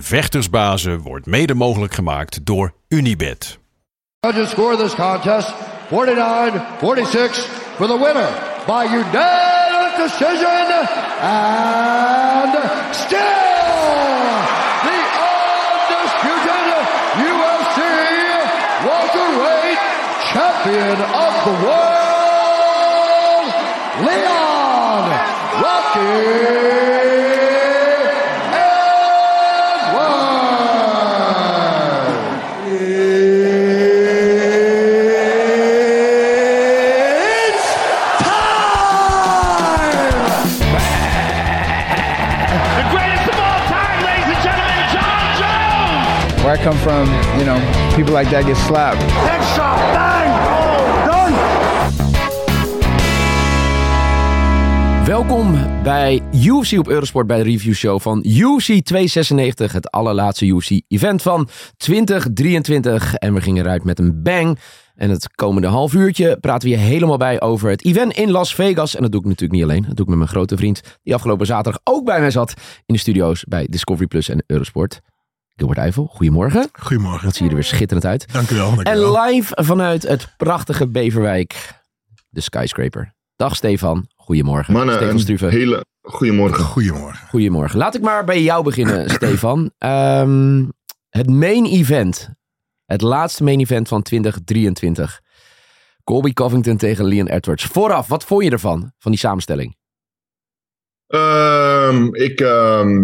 Vechtersbazen wordt mede mogelijk gemaakt door this contest 49-46 for the winner by unanimous decision and still the undisputed UFC welterweight champion of the world, Leon come from, you know, people like that get slapped. Headshot, bang, done! Welkom bij UFC op Eurosport bij de review show van UFC 296. Het allerlaatste UFC-event van 2023. En we gingen eruit met een bang. En het komende half uurtje praten we je helemaal bij over het event in Las Vegas. En dat doe ik natuurlijk niet alleen. Dat doe ik met mijn grote vriend die afgelopen zaterdag ook bij mij zat in de studio's bij Discovery Plus en Eurosport. Gilbert Eiffel, goedemorgen. Goedemorgen. Wat zie je er weer schitterend uit. Dank u wel. Dank En wel. live vanuit het prachtige Beverwijk, de Skyscraper. Dag Stefan, goedemorgen. Mannen, Stefan een Struve, hele goedemorgen. Goedemorgen. goedemorgen. Laat ik maar bij jou beginnen, Stefan. Ehm, het main event, het laatste main event van 2023. Colby Covington tegen Leon Edwards. Vooraf, wat vond je ervan, van die samenstelling? Ehm, ik, ehm,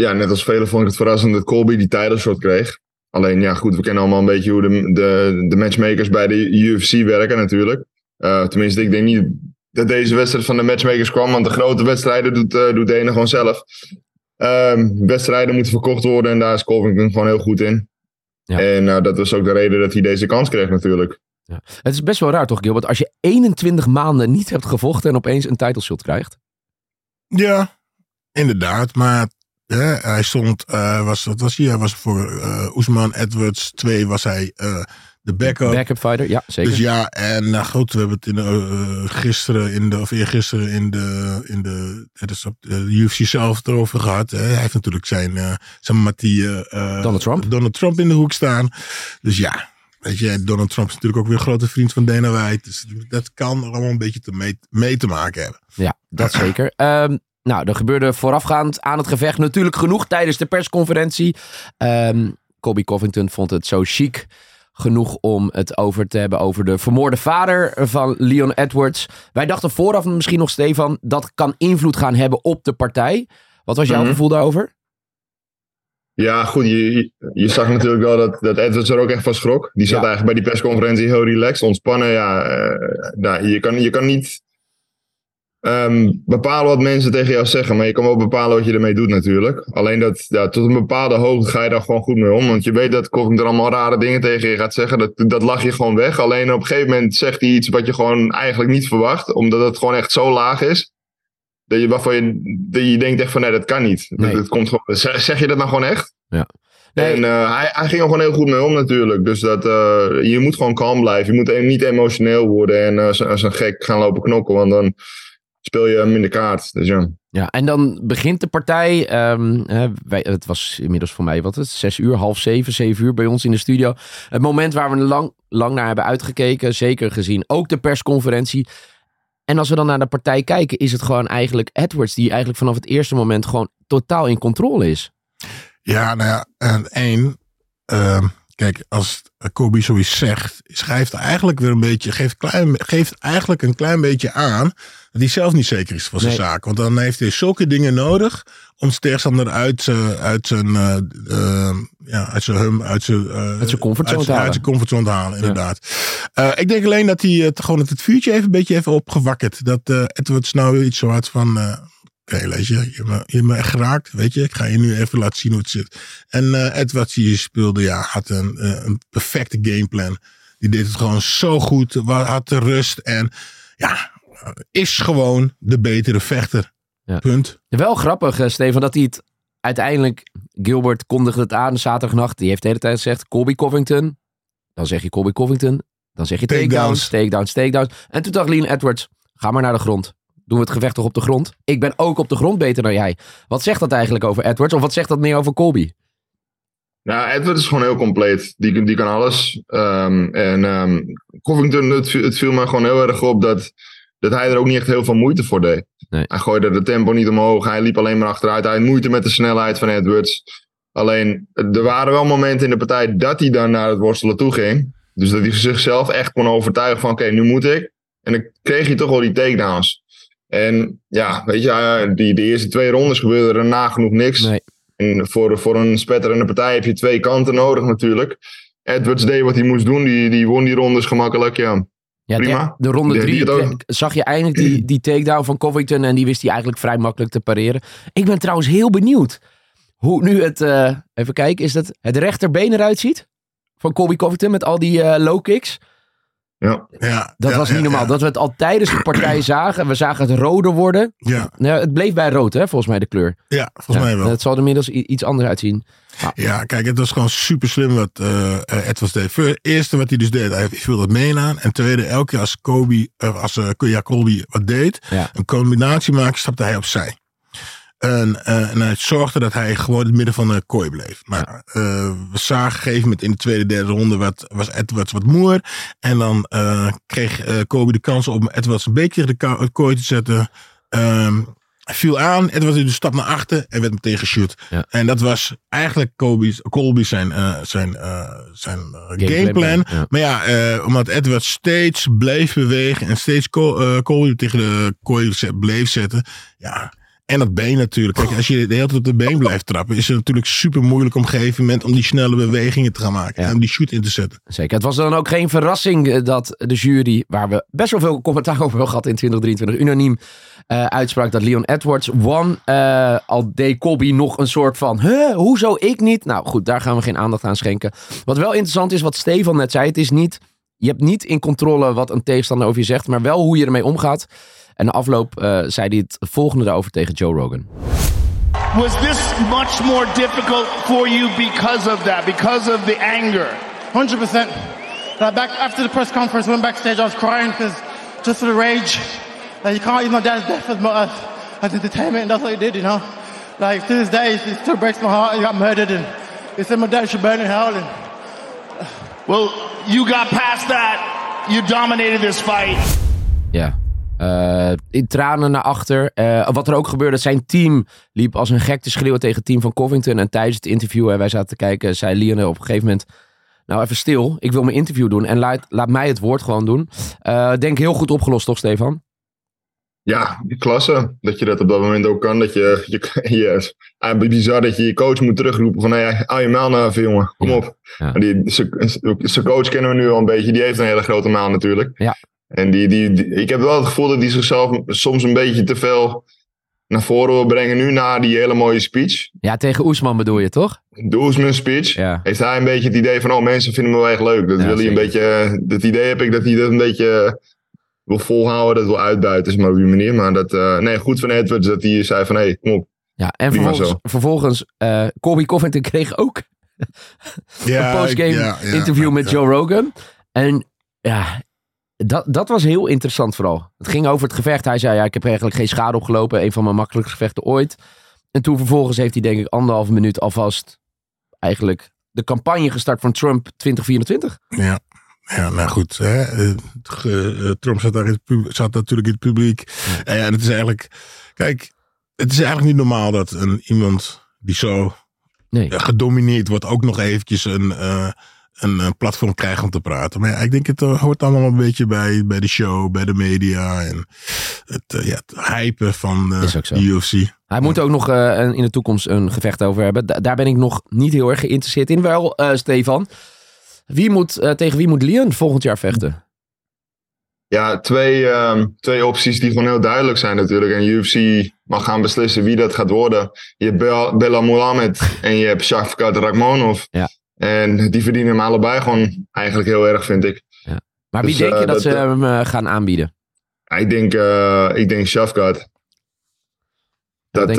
ja, net als velen vond ik het verrassend dat Colby die title shot kreeg. Alleen, ja goed, we kennen allemaal een beetje hoe de, de, de matchmakers bij de UFC werken natuurlijk. Eh, tenminste, ik denk niet dat deze wedstrijd van de matchmakers kwam, want de grote wedstrijden doet, eh, doet de ene gewoon zelf. Ehm, wedstrijden moeten verkocht worden en daar is Covington gewoon heel goed in. Ja. En eh, dat was ook de reden dat hij deze kans kreeg natuurlijk. Ja. Het is best wel raar toch, Gilbert, als je 21 maanden niet hebt gevochten en opeens een title shot krijgt. Ja, inderdaad. Maar hè, hij stond, eh, was, wat was hij? Hij was voor eh Oesman Edwards 2 was hij eh, de backup. Backup fighter, ja, zeker. Dus ja, en nou goed, we hebben het in de, gisteren in de, of eergisteren in de, in de, het is op de UFC zelf erover gehad. Hè. Hij heeft natuurlijk zijn, zijn mattie, Donald Trump. Donald Trump in de hoek staan. Dus ja, weet je, Donald Trump is natuurlijk ook weer een grote vriend van Dana White. Dus dat kan er allemaal een beetje te mee, mee te maken hebben. Ja, dat zeker. Ehm, nou, er gebeurde voorafgaand aan het gevecht natuurlijk genoeg tijdens de persconferentie. Ehm Colby Covington vond het zo chic genoeg om het over te hebben over de vermoorde vader van Leon Edwards. Wij dachten vooraf misschien nog, Stefan, dat kan invloed gaan hebben op de partij. Wat was jouw Mhm. gevoel daarover? Ja, goed. Je, je- zag natuurlijk wel dat, dat Edwards er ook echt van schrok. Die zat Ja. eigenlijk bij die persconferentie heel relaxed, ontspannen. Ja, eh, nou, je, kan, je kan niet ehm, bepalen wat mensen tegen jou zeggen, maar je kan wel bepalen wat je ermee doet natuurlijk. Alleen dat ja, tot een bepaalde hoogte ga je daar gewoon goed mee om. Want je weet dat Covington allemaal rare dingen tegen je gaat zeggen. Dat, dat lach je gewoon weg. Alleen op een gegeven moment zegt hij iets wat je gewoon eigenlijk niet verwacht. Omdat het gewoon echt zo laag is. Dat je, waarvan je, dat je denkt echt van nee, dat kan niet. Dat, Nee. dat komt gewoon, zeg, zeg je dat nou gewoon echt? Nee. En eh, hij, hij ging er gewoon heel goed mee om natuurlijk. Dus dat, eh, je moet gewoon kalm blijven. Je moet e- niet emotioneel worden en als, als een gek gaan lopen knokken. Want dan speel je hem in de kaart. Dus ja. Ja, en dan begint de partij. ehm, hè, wij, het was inmiddels voor mij, wat het, zes uur, half zeven, zeven uur bij ons in de studio. Het moment waar we lang, lang naar hebben uitgekeken, zeker gezien ook de persconferentie. En als we dan naar de partij kijken, is het gewoon eigenlijk Edwards die eigenlijk vanaf het eerste moment gewoon totaal in controle is. Ja, nou ja, en één. ehm, kijk, als Kobe zoiets zegt, schrijft eigenlijk weer een beetje, geeft, klein, geeft eigenlijk een klein beetje aan hij zelf niet zeker is van zijn Nee. zaak. Want dan heeft hij zulke dingen nodig om zijn tegenstander uit, zijn- uit zijn, eh, eh, ja, uit zijn, hum, uit zijn, eh, Uit zijn comfortzone uit te halen. Uit zijn comfortzone te halen, inderdaad. Ik denk alleen dat hij het gewoon het vuurtje even een beetje heeft opgewakkerd. Dat Edwards nou iets zo had van, oké, weet je, je hebt, me, je hebt me echt geraakt, weet je. Ik ga je nu even laten zien hoe het zit. En eh Edwards die speelde, ja, had een, een perfecte gameplan. Die deed het gewoon zo goed, had de rust en ja, is gewoon de betere vechter. Ja. Punt. Wel grappig, eh, Stefan, dat hij het uiteindelijk... Gilbert kondigde het aan zaterdagnacht. Die heeft de hele tijd gezegd, Colby Covington. Dan zeg je Colby Covington. Dan zeg je takedowns, Takedowns. takedowns. En toen dacht Leon Edwards, ga maar naar de grond. Doen we het gevecht toch op de grond? Ik ben ook op de grond beter dan jij. Wat zegt dat eigenlijk over Edwards? Of wat zegt dat meer over Colby? Nou, Edward is gewoon heel compleet. Die, die kan alles. Ehm, en ehm, Covington, het, viel- het viel me gewoon heel erg op dat, dat hij er ook niet echt heel veel moeite voor deed. Nee. Hij gooide de tempo niet omhoog. Hij liep alleen maar achteruit. Hij had moeite met de snelheid van Edwards. Alleen, er waren wel momenten in de partij dat hij dan naar het worstelen toe ging. Dus dat hij zichzelf echt kon overtuigen van, oké, nu moet ik. En dan kreeg je toch wel die takedowns. En ja, weet je, eh, die, de eerste twee rondes gebeurde er nagenoeg niks. Nee. En voor, voor een spetterende partij heb je twee kanten nodig natuurlijk. Edwards deed wat hij moest doen. Die, die won die rondes gemakkelijk, ja. Ja, Prima. de, de ronde drie eh, zag je eindelijk die, die takedown van Covington. En die wist hij eigenlijk vrij makkelijk te pareren. Ik ben trouwens heel benieuwd hoe nu het, eh, even kijken, is dat het rechterbeen eruit ziet? Van Colby Covington met al die eh, low kicks. Ja. Ja, Dat ja, was niet ja, normaal. Ja, Dat we het al tijdens de partij zagen. We zagen het roder worden. ja, Nou, het bleef bij rood, hè, volgens mij de kleur. ja, volgens Ja, mij wel. Het zal er inmiddels iets anders uitzien. Ja, kijk, het was gewoon super slim wat eh eh, Edwards deed. Voor- Eerste wat hij dus deed, hij viel dat mee aan. En tweede, elke keer als Kobe, eh, als eh, ja, Colby wat deed, Ja. een combinatie maakte, stapte hij opzij. En, eh, en hij zorgde dat hij gewoon in het midden van de kooi bleef. Maar eh, we zagen een gegeven moment in de tweede, derde ronde wat, was Edwards wat moer. En dan eh, kreeg Kobe de kans om Edwards een beetje tegen de kooi te zetten. Ehm, hij viel aan, Edwards deed een stap naar achter en werd meteen geshoot. Ja. En dat was eigenlijk Kobe's, Colby zijn, zijn, zijn Gameplan, gameplan. ja. Maar ja, omdat Edwards steeds bleef bewegen en steeds Col- Colby tegen de kooi bleef zetten. Ja, en dat been natuurlijk. Kijk, als je de hele tijd op de been blijft trappen, is het natuurlijk super moeilijk op een gegeven moment om die snelle bewegingen te gaan maken. Ja. En om die shoot in te zetten. Zeker. Het was dan ook geen verrassing eh, dat de jury, waar we best wel veel commentaar over hebben gehad in 2023, unaniem eh, uitsprak dat Leon Edwards won. Eh, al deed Colby nog een soort van, huh, hoezo ik niet? Nou goed, daar gaan we geen aandacht aan schenken. Wat wel interessant is, wat Stefan net zei, het is niet, je hebt niet in controle wat een tegenstander over je zegt, maar wel hoe je ermee omgaat. En de afloop eh, zei hij het volgende daarover tegen Joe Rogan. Was this much more difficult for you because of that, because of the anger? Hundred percent. Like back after the press conference, went backstage, I was crying because just for the rage. Like you can't use my dad's death as, as, as entertainment, and that's what he did, you know. Like to this day, it still breaks my heart. He got murdered, and they said my dad should burn in hell. And Well, you got past that. You dominated this fight. Ja. Eh, in tranen naar achter. Eh, wat er ook gebeurde, zijn team liep als een gek te schreeuwen tegen het team van Covington. En tijdens het interview, en wij zaten te kijken, zei Lionel op een gegeven moment... Nou, even stil. Ik wil mijn interview doen en laat, laat mij het woord gewoon doen. Eh, denk heel goed opgelost, toch, Stefan? Ja, klasse. Dat je dat op dat moment ook kan. Dat je, je, bizar dat je je coach moet terugroepen van hey, hou je maal nou even jongen, kom Ja. op. Ja. Die, zijn coach kennen we nu al een beetje. Die heeft een hele grote maal natuurlijk. Ja. En die, die, die- ik heb wel het gevoel dat hij zichzelf soms een beetje te veel naar voren wil brengen. Nu na die hele mooie speech. Ja, tegen Oesman bedoel je, toch? De Oesman speech. Ja. Heeft hij een beetje het idee van, oh mensen vinden me wel echt leuk. Dat Ja, wil hij een beetje, eh, dat idee heb ik dat hij dat een beetje eh, wil volhouden. Dat wil uitbuiten, is maar op die manier. Maar dat, eh, nee, goed van Edwards dat hij zei van, hé, hey, kom op. Ja, en Prima vervolgens, zo. vervolgens eh Colby Covington kreeg ook Ja, een postgame ja, interview met. Joe Rogan. En ja, dat, dat was heel interessant vooral. Het ging over het gevecht. Hij zei, ja, ik heb eigenlijk geen schade opgelopen. Een van mijn makkelijkste gevechten ooit. En toen vervolgens heeft hij denk ik anderhalve minuut alvast eigenlijk de campagne gestart van Trump 2024. Ja. Ja, nou goed. Hè. eh, Trump zat, daar in het zat natuurlijk in het publiek. En ja, het is eigenlijk... Kijk, het is eigenlijk niet normaal dat een, iemand die zo Nee. eh, gedomineerd wordt... ook nog eventjes een, eh, een, eh, platform krijgt om te praten. Maar ja, ik denk het eh, hoort allemaal een beetje bij, bij de show, bij de media... en het, eh, ja, het hypen van eh, de UFC. Hij moet ook nog eh, in de toekomst een gevecht over hebben. Da- daar ben ik nog niet heel erg geïnteresseerd in. Wel, eh, Stefan. Wie moet, tegen wie moet Leon volgend jaar vechten? Ja, twee, ehm, twee opties die gewoon heel duidelijk zijn natuurlijk. En UFC mag gaan beslissen wie dat gaat worden. Je hebt Bel- Bella Mohamed en je hebt Shafkat Rakhmonov. Ja. En die verdienen hem allebei gewoon eigenlijk heel erg, vind ik. Maar wie Dus, denk je dat, dat, ze hem gaan aanbieden? Ja, Ik denk, eh ik denk Shafkat. Dat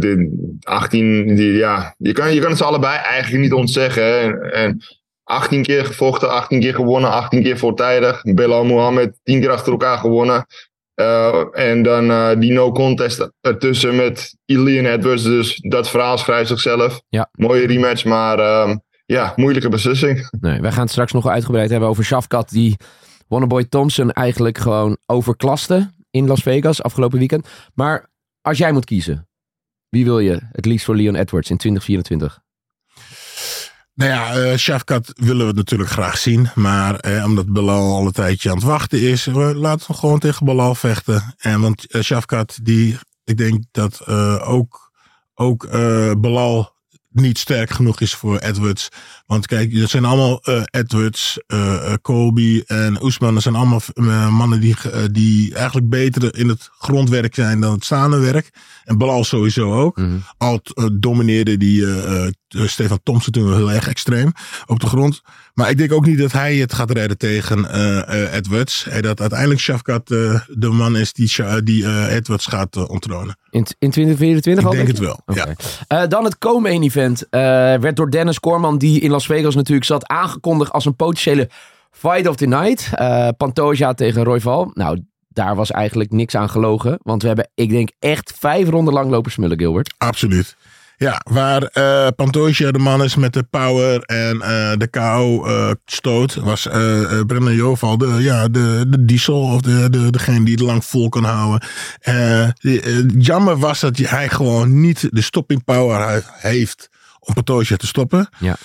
de 18, die, ja, je kan, je kan het ze allebei eigenlijk niet ontzeggen. Hè. En, en 18 keer gevochten, 18 keer gewonnen, 18 keer voortijdig. Belal Mohammed 10 keer achter elkaar gewonnen. Eh, en dan eh, die no contest ertussen met Ilian Edwards. Dus dat verhaal schrijft zichzelf. Ja. Mooie rematch, maar ehm, ja, moeilijke beslissing. Nee, wij gaan het straks nog uitgebreid hebben over Shafkat die Wonderboy Thompson eigenlijk gewoon overklaste in Las Vegas afgelopen weekend. Maar als jij moet kiezen, wie wil je het liefst voor Leon Edwards in 2024? Nou ja, eh Shafkat willen we natuurlijk graag zien. Maar eh, omdat Belal al een tijdje aan het wachten is, eh, laten we gewoon tegen Belal vechten. En want Shafkat, die, ik denk dat eh, ook, ook eh Belal niet sterk genoeg is voor Edwards. Want kijk, dat zijn allemaal eh, Edwards, eh eh, Colby en Oesman. Dat zijn allemaal mannen die, die eigenlijk beter in het grondwerk zijn dan het staande werk. En Belal sowieso ook. Al eh, domineerde die Stefan Thompson toen wel heel erg extreem op de grond. Maar ik denk ook niet dat hij het gaat redden tegen eh, eh, Edwards. En dat uiteindelijk Shafkat eh, de man is die, eh, Edwards gaat eh, onttronen. In, in 2024 Ik al? denk denk het wel. Eh, dan het co-main event. eh, werd door Dennis Korman, die in Las Vegas natuurlijk zat, aangekondigd als een potentiële fight of the night. Eh Pantoja tegen Royval. Nou, daar was eigenlijk niks aan gelogen. Want we hebben, ik denk, echt vijf ronden lang lopen smullen, Gilbert. Absoluut. Ja, waar eh Pantoja de man is met de power en eh, de KO eh, stoot, was eh, Brendan Joval de, ja, de, de diesel of de, de, degene die het lang vol kan houden. Die, jammer was dat hij gewoon niet de stopping power he- heeft om Pantoja te stoppen. Ja.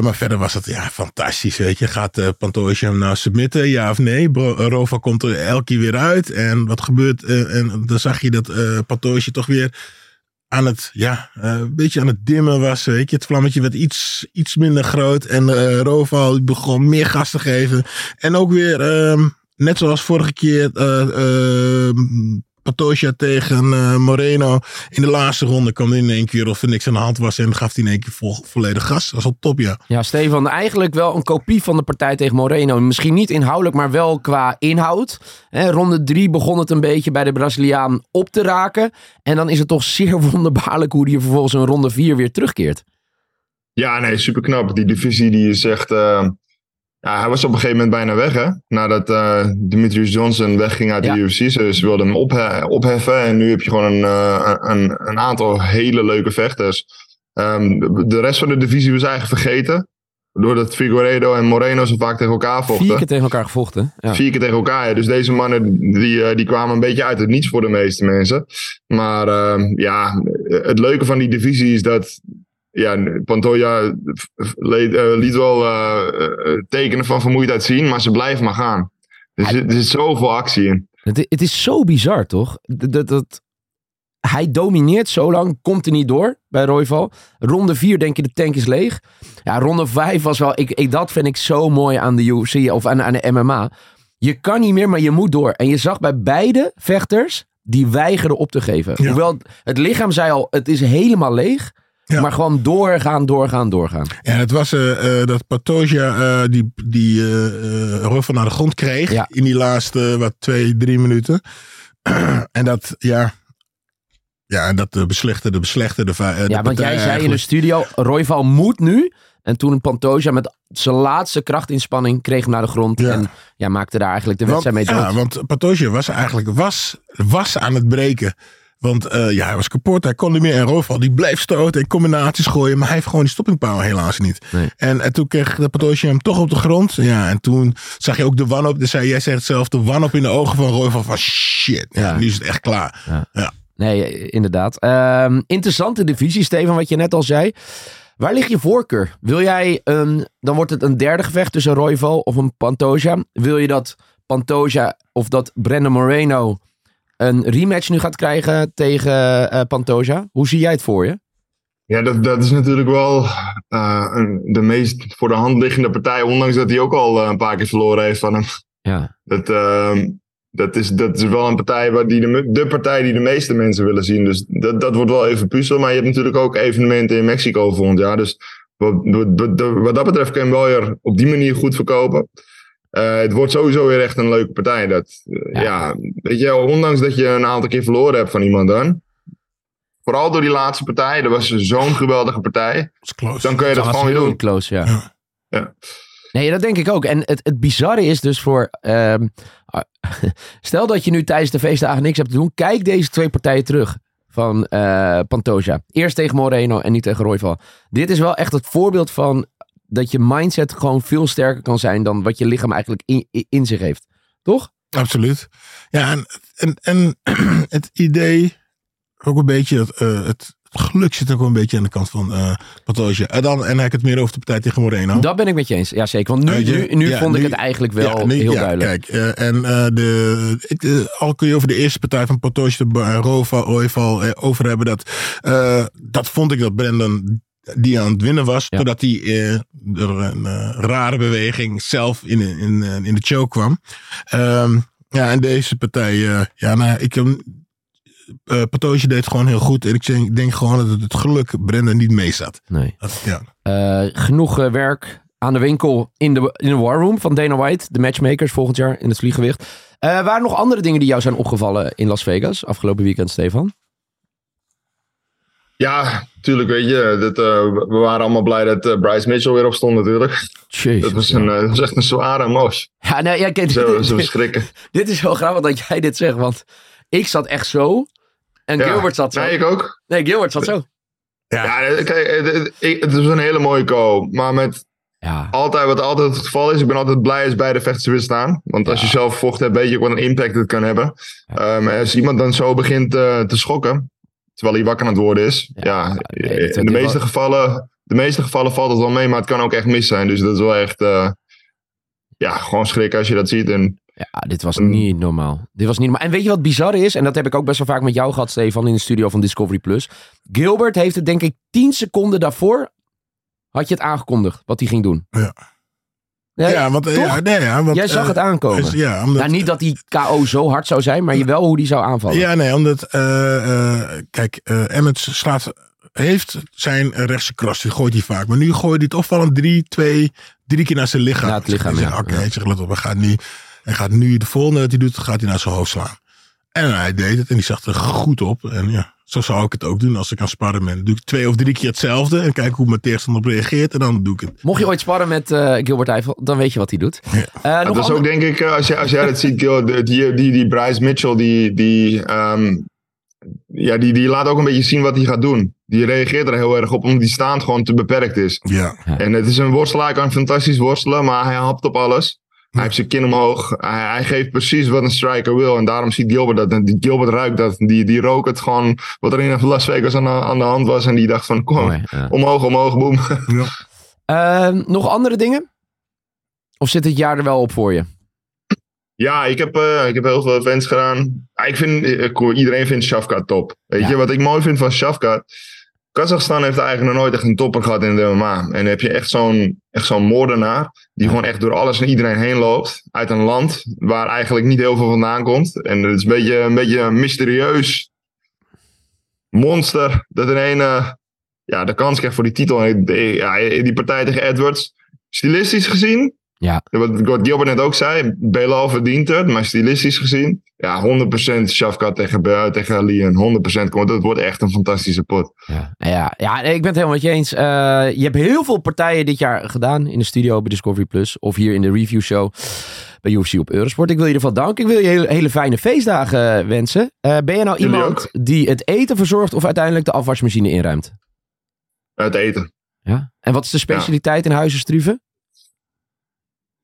Maar verder was het ja, fantastisch. Weet je. Gaat uh, Pantoja hem nou submitten, ja of nee? Bro, Rova komt er elke keer weer uit. En wat gebeurt? en dan zag je dat eh Pantoja toch weer aan het, ja, eh, een beetje aan het dimmen was. Weet je. Het vlammetje werd iets, iets minder groot. En eh Roval begon meer gas te geven. En ook weer, ehm, net zoals vorige keer, eh, Pantoja tegen eh, Moreno. In de laatste ronde kwam hij in één keer of er niks aan de hand was. En gaf hij in één keer vol, volledig gas. Dat was al top, ja. Ja, Stefan, eigenlijk wel een kopie van de partij tegen Moreno. Misschien niet inhoudelijk, maar wel qua inhoud. Hè, ronde drie begon het een beetje bij de Braziliaan op te raken. En dan is het toch zeer wonderbaarlijk hoe hij vervolgens in ronde vier weer terugkeert. Ja, nee, super knap. Die divisie die is echt. eh, ja, hij was op een gegeven moment bijna weg, hè? Nadat eh Demetrius Johnson wegging uit de. UFC. Ze, ze wilden hem ophe- opheffen. En nu heb je gewoon een, eh, een, een aantal hele leuke vechters. Ehm, de- rest van de divisie was eigenlijk vergeten. Doordat Figueiredo en Moreno zo vaak tegen elkaar vochten. Vier keer tegen elkaar gevochten. Ja. Vier keer tegen elkaar. ja. Dus deze mannen die, eh, die kwamen een beetje uit het niets voor de meeste mensen. Maar ehm, ja, het leuke van die divisie is dat. Ja, Pantoja leed- eh, liet wel eh, tekenen van vermoeidheid zien, maar ze blijven maar gaan. Er zit, er zit zoveel actie in. Het, het is zo bizar, toch? Dat, dat, dat- hij domineert zo lang, komt er niet door bij Royval. Ronde 4 denk je de tank is leeg. Ja, ronde 5 was wel... Ik, ik, dat vind ik zo mooi aan de UFC of aan, aan de MMA. Je kan niet meer, maar je moet door. En je zag bij beide vechters, die weigerden op te geven. Ja. Hoewel het lichaam zei al, het is helemaal leeg. Ja. Maar gewoon doorgaan, doorgaan, doorgaan. Ja, het was eh, eh, dat Pantoja eh, die, die Royval naar de grond kreeg. Ja. In die laatste, wat, twee, drie minuten. en dat, ja... Ja, en dat de beslechterde. va- eh, de Ja, want jij zei in de studio, Royval moet nu. En toen Pantoja met zijn laatste krachtinspanning kreeg hem naar de grond. Ja. En ja, maakte daar eigenlijk de Want, wedstrijd mee dood. ja, want Pantoja was eigenlijk was, was aan het breken. Want eh, ja, hij was kapot. Hij kon niet meer. En Roval die bleef stoten en combinaties gooien. Maar hij heeft gewoon die stopping power helaas niet. Nee. En, en toen kreeg de Pantoja hem toch op de grond. Ja, en toen zag je ook de wanhoop. Dus zei, jij zegt het zelf, de wanhoop in de ogen van Roval van shit. Ja, Ja. Nu is het echt klaar. Ja. Ja. Nee, inderdaad. Ehm, interessante divisie, Steven, wat je net al zei. Waar ligt je voorkeur? Wil jij een, dan wordt het een derde gevecht tussen Royval of een Pantoja. Wil je dat Pantoja of dat Brandon Moreno een rematch nu gaat krijgen tegen eh Pantoja? Hoe zie jij het voor je? Ja, dat, dat is natuurlijk wel eh, een, de meest voor de hand liggende partij. Ondanks dat hij ook al eh, een paar keer verloren heeft van hem. Ja. Dat, ehm, dat, is, dat is wel een partij waar die de, de partij die de meeste mensen willen zien. Dus dat, dat wordt wel even puzzel. Maar je hebt natuurlijk ook evenementen in Mexico volgend jaar. Dus wat, wat, dat betreft kan je hem wel weer op die manier goed verkopen. Het wordt sowieso weer echt een leuke partij. Dat, ja. weet je, ondanks dat je een aantal keer verloren hebt van iemand dan. Vooral door die laatste partij. Dat was zo'n geweldige partij. Dan kun je dat gewoon weer doen. Close, ja. Ja. Nee, dat denk ik ook. En het, het bizarre is dus voor... ehm, stel dat je nu tijdens de feestdagen niks hebt te doen. Kijk deze twee partijen terug van eh Pantoja. Eerst tegen Moreno en niet tegen Royval. Dit is wel echt het voorbeeld van dat je mindset gewoon veel sterker kan zijn dan wat je lichaam eigenlijk in, in- in zich heeft. Toch? Absoluut. Ja, en, en, en het idee, ook een beetje, dat, eh, het geluk zit ook wel een beetje aan de kant van Pantoja. En dan en heb ik het meer over de partij tegen Moreno. Dat ben ik met je eens. Ja, zeker. Want nu, je, nu, nu ja, vond ik het eigenlijk wel ja, nu- heel ja, duidelijk. Kijk, eh, en de, ik, al kun je over de eerste partij van Pantoja, de Rova, Ooival eh, over hebben. Dat, dat vond ik dat Brandon die aan het winnen was. Totdat hij eh, door een eh, rare beweging zelf in, in, in, in de choke kwam. Ehm, ja, en deze partij, eh, ja, nou, ik heb. Uh, Patoosje deed het gewoon heel goed. En ik denk, gewoon dat het, het geluk Brendan niet mee zat. Nee. Dat, ja. Eh, genoeg eh, werk aan de winkel in de, in de War Room van Dana White. De matchmakers volgend jaar in het vlieggewicht. Eh waren nog andere dingen die jou zijn opgevallen in Las Vegas afgelopen weekend, Stefan? Ja, tuurlijk weet je. Dat, eh, we waren allemaal blij dat eh, Bryce Mitchell weer op stond natuurlijk. dat, was een, eh, dat was echt een zware emotie. Ja, nee, ja, kijk, Zo, dit, zo schrikken. dit is wel grappig dat jij dit zegt, want ik zat echt zo en Ja. Gilbert zat zo. Nee, ik ook. Nee, Gilbert zat zo. Ja, kijk, het, het- ik- het is een hele mooie call. Maar met altijd, wat altijd het geval is, ik ben altijd blij als beide vechters weer staan. Want als je zelf vocht hebt, weet je ook wat een impact het kan hebben. Um, als iemand dan zo begint te schokken, terwijl hij wakker aan het worden is. Ja, in de meeste, gevallen, de meeste gevallen valt het wel mee, maar het kan ook echt mis zijn. Dus dat is wel echt, eh, ja, gewoon schrikken als je dat ziet. En, Ja, dit was niet normaal. Dit was niet normaal. En weet je wat bizar is? En dat heb ik ook best wel vaak met jou gehad, Stefan, in de studio van Discovery Plus. Gilbert heeft het denk ik 10 seconden daarvoor had je het aangekondigd wat hij ging doen. Ja. Ja, Ja, want, ja, nee, ja, want, Jij zag eh, het aankomen. is- ja, omdat- nou, niet dat die KO zo hard zou zijn, maar je wel hoe die zou aanvallen. Ja, nee, omdat, eh, kijk, Emmets slaat, heeft zijn rechtse cross, die gooit hij vaak. Maar nu gooit hij het opvallend drie, twee, drie keer naar zijn lichaam. Naar het lichaam, Ik zeg, ja. Oké, hij zegt, let op, hij gaat nu, hij gaat nu de volgende dat hij doet, gaat hij naar zijn hoofd slaan. En hij deed het en die zag er goed op. En ja, zo zou ik het ook doen als ik aan sparren ben. Dan doe ik twee of drie keer hetzelfde en kijk hoe mijn tegenstander op reageert en dan doe ik het. Mocht je ooit sparren met eh, Gilbert Eiffel, dan weet je wat hij doet. Eh, Ja, nog dat is ook denk ik, eh, als, jij, als jij dat ziet, Gil, de- die, die, die Bryce Mitchell, die, die, ehm, ja, die, die laat ook een beetje zien wat hij gaat doen. Die reageert er heel erg op, omdat die staand gewoon te beperkt is. Ja. En het is een worstelaar, hij kan fantastisch worstelen, maar hij hapt op alles. Hij heeft zijn kin omhoog. Hij, hij geeft precies wat een striker wil. En daarom ziet Gilbert dat. En Gilbert ruikt dat. Die, die rook het gewoon wat er in Las Vegas aan de, aan de hand was. En die dacht van, kom, Mooi, ja. omhoog, omhoog, boem. Eh, nog andere dingen? Of zit het jaar er wel op voor je? Ja, ik heb, eh, ik heb heel veel events gedaan. Ja, ik vind, hoor- iedereen vindt Shafkat top. Weet je, wat ik mooi vind van Shafkat? Kazachstan heeft eigenlijk nog nooit echt een topper gehad in de MMA. En dan heb je echt zo'n zo'n moordenaar. Die gewoon echt door alles en iedereen heen loopt. Uit een land waar eigenlijk niet heel veel vandaan komt. En het is een beetje een, beetje mysterieus monster. Dat in een ja, de kans krijgt voor die titel. En die- die partij tegen Edwards. Stilistisch gezien Ja. wat, Gilbert net ook zei, Belal verdient het, maar stilistisch gezien, ja, 100% Shafkat tegen, tegen Leon, 100% komt. Dat wordt echt een fantastische pot. Ja, ja, ja ik ben het helemaal met je eens. Eh, je hebt heel veel partijen dit jaar gedaan in de studio bij Discovery Plus. Of hier in de review show bij UFC op Eurosport. Ik wil je ervan danken. Ik wil je hele, hele fijne feestdagen wensen. Eh, ben je nou Jullie iemand die het eten verzorgt of uiteindelijk de afwasmachine inruimt? Het eten. Ja. En wat is de specialiteit in Huizen Struve?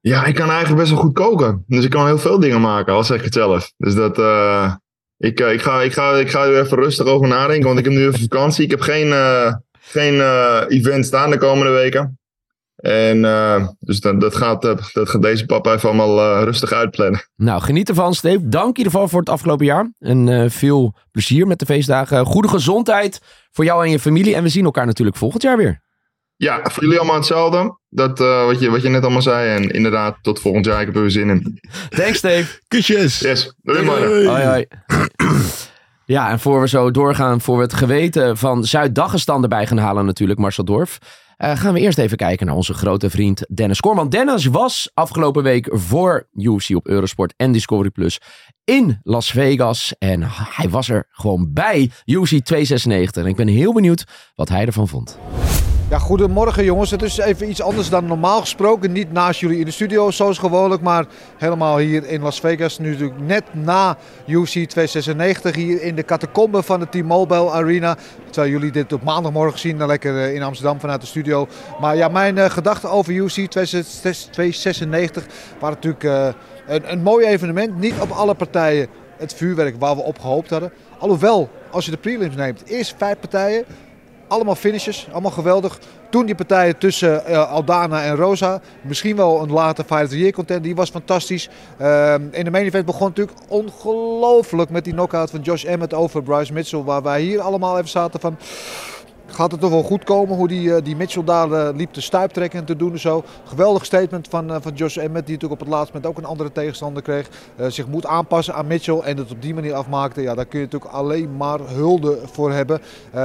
Ja, ik kan eigenlijk best wel goed koken. Dus ik kan heel veel dingen maken, al zeg ik het zelf. Dus dat, eh, ik, eh, ik, ga, ik, ga, ik ga er even rustig over nadenken, want ik heb nu even vakantie. Ik heb geen, eh, geen event staan de komende weken. En dus dat, dat, gaat, dat gaat deze papa even allemaal rustig uitplannen. Nou, geniet ervan, Steve. Dank ieder geval voor het afgelopen jaar. En veel plezier met de feestdagen. Goede gezondheid voor jou en je familie. En we zien elkaar natuurlijk volgend jaar weer. Ja, voor jullie allemaal hetzelfde. Dat, eh, wat, je, wat je net allemaal zei. En inderdaad, tot volgend jaar. Ik heb er weer zin in. Thanks, Dave. Kusjes. Yes. Doei, mannen. Hoi, hoi. Ja, en voor we zo doorgaan, voor we het geweten van Zuid-Dagestan erbij gaan halen natuurlijk, Marcel Dorf. eh, gaan we eerst even kijken naar onze grote vriend Dennis Korman. Dennis was afgelopen week voor UFC op Eurosport en Discovery Plus in Las Vegas. En hij was er gewoon bij UFC 296. En ik ben heel benieuwd wat hij ervan vond. Ja, goedemorgen jongens. Het is even iets anders dan normaal gesproken. Niet naast jullie in de studio zoals gewoonlijk, maar helemaal hier in Las Vegas. Nu natuurlijk net na UFC 296 hier in de catacombe van de T-Mobile Arena. Terwijl jullie dit op maandagmorgen zien, dan lekker eh, in Amsterdam vanuit de studio. Maar ja, mijn eh, gedachten over UFC 296 waren natuurlijk eh, een, een mooi evenement. Niet op alle partijen het vuurwerk waar we op gehoopt hadden. Alhoewel, als je de prelims neemt, eerst vijf partijen. Allemaal finishes, allemaal geweldig. Toen die partijen tussen eh, Aldana en Rosa. Misschien wel een late Fight of the Year content. Die was fantastisch. Ehm, in de main event begon natuurlijk ongelooflijk met die knockout van Josh Emmett over Bryce Mitchell. Waar wij hier allemaal even zaten van... Gaat het toch wel goed komen hoe die, eh, die Mitchell daar eh, liep te stuiptrekken en te doen en zo. Geweldig statement van, eh, van Josh Emmett, die natuurlijk op het laatste moment ook een andere tegenstander kreeg. Zich moet aanpassen aan Mitchell en het op die manier afmaakte. Ja, daar kun je natuurlijk alleen maar hulde voor hebben.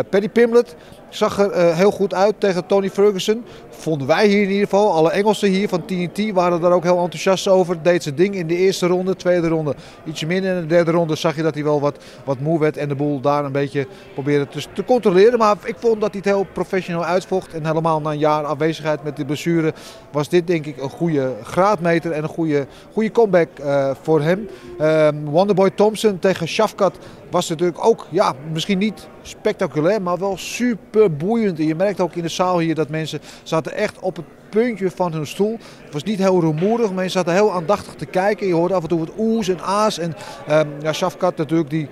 Paddy Pimblett zag er eh, heel goed uit tegen Tony Ferguson. Vonden wij hier in ieder geval. Alle Engelsen hier van TNT waren daar ook heel enthousiast over. Deed zijn ding in de eerste ronde, tweede ronde ietsje minder. In de derde ronde zag je dat hij wel wat, wat moe werd en de boel daar een beetje probeerde te, te controleren. Maar ik vond dat hij het heel professioneel uitvocht. En helemaal na een jaar afwezigheid met de blessure was dit denk ik een goede graadmeter en een goede, goede comeback eh, voor hem. Ehm, Wonderboy Thompson tegen Shafkat was natuurlijk ook, ja, misschien niet spectaculair, maar wel super boeiend. En je merkt ook in de zaal hier dat mensen zaten echt op het puntje van hun stoel. Het was niet heel rumoerig, mensen zaten heel aandachtig te kijken. Je hoorde af en toe wat oes en aas. En ehm ja, Shafkat natuurlijk die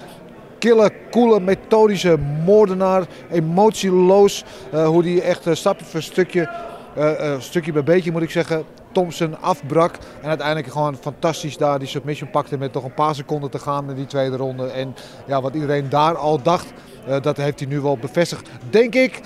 kille, coole, methodische moordenaar. Emotieloos. eh, hoe die echt eh, stapje voor stukje, eh, stukje bij beetje moet ik zeggen, Thompson afbrak. En uiteindelijk gewoon fantastisch daar die submission pakte met nog een paar seconden te gaan in die tweede ronde. En ja, wat iedereen daar al dacht, dat heeft hij nu wel bevestigd. Denk ik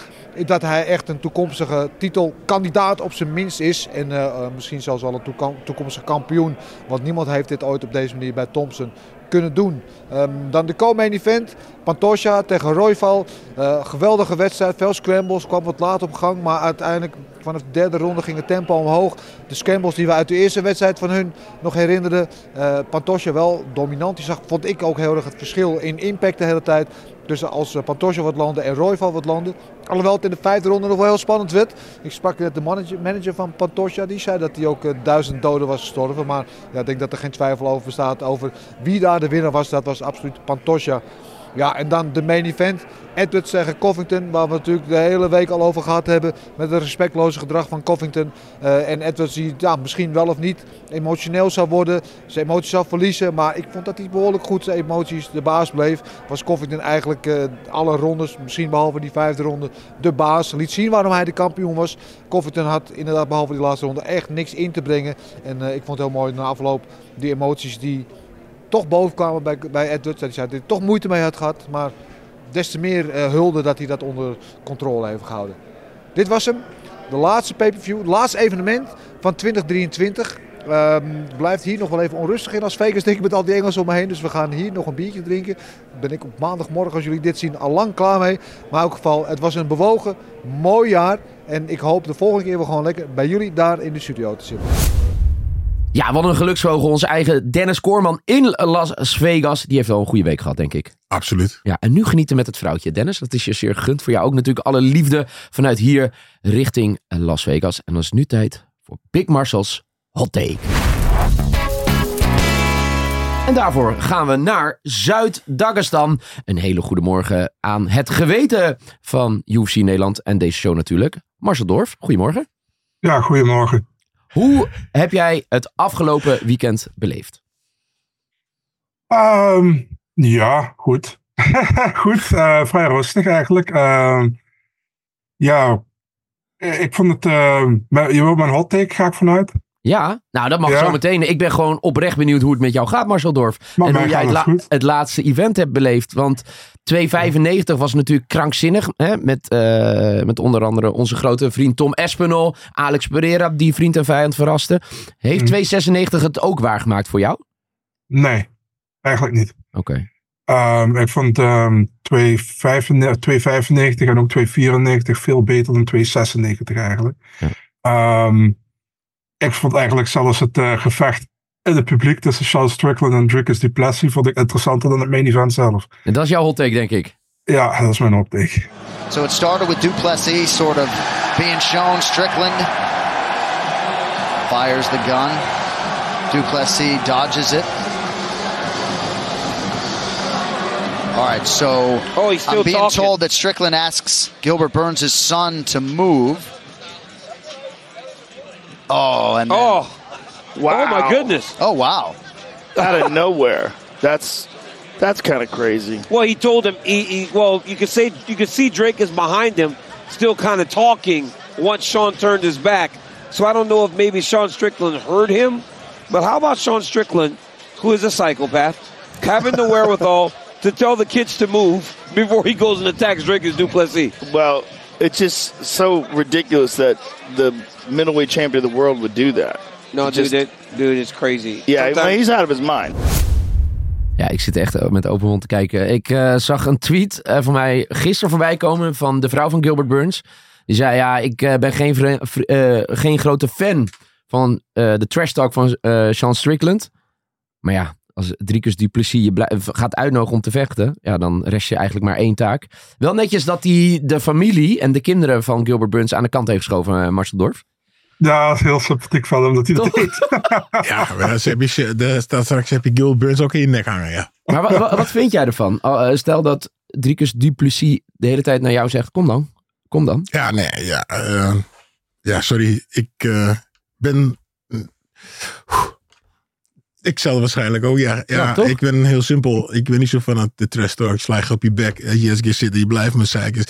dat hij echt een toekomstige titelkandidaat op zijn minst is. En eh, eh, misschien zelfs wel een toekom- toekomstig kampioen. Want niemand heeft dit ooit op deze manier bij Thompson kunnen doen. Ehm, dan de co-main event. Pantoja tegen Royval. Eh, geweldige wedstrijd. Veel scrambles. Kwam wat laat op gang. Maar uiteindelijk vanaf de derde ronde ging het tempo omhoog. De scrambles die we uit de eerste wedstrijd van hun nog herinnerden. Eh Pantoja wel dominant. Die zag, vond ik ook heel erg het verschil in impact de hele tijd. Dus als eh, Pantoja wat landde en Royval wat landde. Alhoewel het in de vijfde ronde nog wel heel spannend werd. Ik sprak net de manager, manager van Pantoja. Die zei dat hij ook eh, duizend doden was gestorven. Maar ja, ik denk dat er geen twijfel over bestaat over wie daar de winnaar was. Dat was absoluut Pantoja. Ja, en dan de main event. Edwards tegen Covington, waar we natuurlijk de hele week al over gehad hebben. Met het respectloze gedrag van Covington. Eh, en Edwards die ja, misschien wel of niet emotioneel zou worden. Zijn emoties zou verliezen. Maar ik vond dat hij behoorlijk goed zijn emoties de baas bleef. Was Covington eigenlijk eh, alle rondes, misschien behalve die vijfde ronde, de baas. Liet zien waarom hij de kampioen was. Covington had inderdaad behalve die laatste ronde echt niks in te brengen. En eh, ik vond het heel mooi na afloop die emoties die toch boven kwamen bij, bij Edwards. Dat hij er toch moeite mee had gehad. Maar des te meer eh, hulde dat hij dat onder controle heeft gehouden. Dit was hem. De laatste pay-per-view, het laatste evenement van 2023. Ehm, het blijft hier nog wel even onrustig in Las Vegas, denk ik, met al die Engelsen om me heen. Dus we gaan hier nog een biertje drinken. Ben ik op maandagmorgen, als jullie dit zien, al lang klaar mee. Maar in elk geval, het was een bewogen, mooi jaar. En ik hoop de volgende keer weer gewoon lekker bij jullie daar in de studio te zitten. Ja, wat een geluksvogel. Onze eigen Dennis Koorman in Las Vegas. Die heeft wel een goede week gehad, denk ik. Absoluut. Ja, en nu genieten met het vrouwtje. Dennis, dat is je zeer gegund. Voor jou ook natuurlijk alle liefde vanuit hier richting Las Vegas. En dan is nu tijd voor Big Marcel's Hot Take. En daarvoor gaan we naar Zuid-Dagestan. Een hele goede morgen aan het geweten van UFC Nederland en deze show natuurlijk. Marcel Dorf, goedemorgen. Ja, goedemorgen. Hoe heb jij het afgelopen weekend beleefd? Ehm, ja, goed. goed, eh, vrij rustig eigenlijk. Ehm, ja, eh, ik vond het... maar je wil mijn hot take, ga ik vanuit? Ja, nou dat mag Ja. zo meteen. Ik ben gewoon oprecht benieuwd hoe het met jou gaat, Marcel Dorf. Maar en hoe jij het, het la- goed. het laatste event hebt beleefd. Want 2,95 was natuurlijk krankzinnig. Hè? Met, eh, met onder andere onze grote vriend Tom Espinol. Alex Pereira, die vriend en vijand verraste. Heeft Mhm. 2,96 het ook waargemaakt voor jou? Nee, eigenlijk niet. Oké. Ehm, ik vond ehm 2,95 2,95 en ook 2,94 veel beter dan 2,96 eigenlijk. Ehm, ik vond eigenlijk zelfs het eh, gevecht in het publiek tussen Charles Strickland en Dricus Duplessis vond ik interessanter dan het main event zelf. En dat is jouw hot take, denk ik. Ja, dat is mijn optake. So it started with Duplessis sort of being shown. Strickland fires the gun. Duplessis dodges it. All right, so Oh, he's still I'm being talking. told that Strickland asks Gilbert Burns' son to move. Oh, and then- Oh, Wow. oh my goodness! oh wow. Out of nowhere. That's that's kind of crazy. Well, he told him. He, he well, you could say you could see Drake is behind him, still kind of talking once Sean turned his back. So I don't know if maybe Sean Strickland heard him, but how about Sean Strickland, who is a psychopath, having the wherewithal to tell the kids to move before he goes and attacks Drake as Duplessis? Well, it's just so ridiculous that the middleweight champion of the world would do that. No, It dude, that, dude, it's crazy. Yeah, Sometimes- he's out of his mind. Ja, ik zit echt met open mond te kijken. Ik eh, zag een tweet eh, van mij gisteren voorbij komen van de vrouw van Gilbert Burns. Die zei, ja, ik eh, ben geen, vre- vr- eh, geen grote fan van eh, de trash talk van eh Sean Strickland. Maar ja, als Driekus Duplessis je gaat uitnodigen om te vechten, ja, dan rest je eigenlijk maar één taak. Wel netjes dat hij de familie en de kinderen van Gilbert Burns aan de kant heeft geschoven, eh, Marcel Dorf. Ja, dat is heel sympathiek van hem dat hij dat deed. Ja, maar dan heb je, de, straks heb je Gil Burns ook in je nek hangen, ja. Maar wa- wa- wat vind jij ervan? Eh, Stel dat Driekus Duplessis de hele tijd naar jou zegt, kom dan, kom dan. Ja, nee, ja. eh, ja, sorry. Ik eh, ben... Ik zal waarschijnlijk ook, ja. Ja, Ja, ik ben heel simpel. Ik ben niet zo van de trash talk. Sla je op je bek. eh, Je eens zitten, je blijft me zeiken.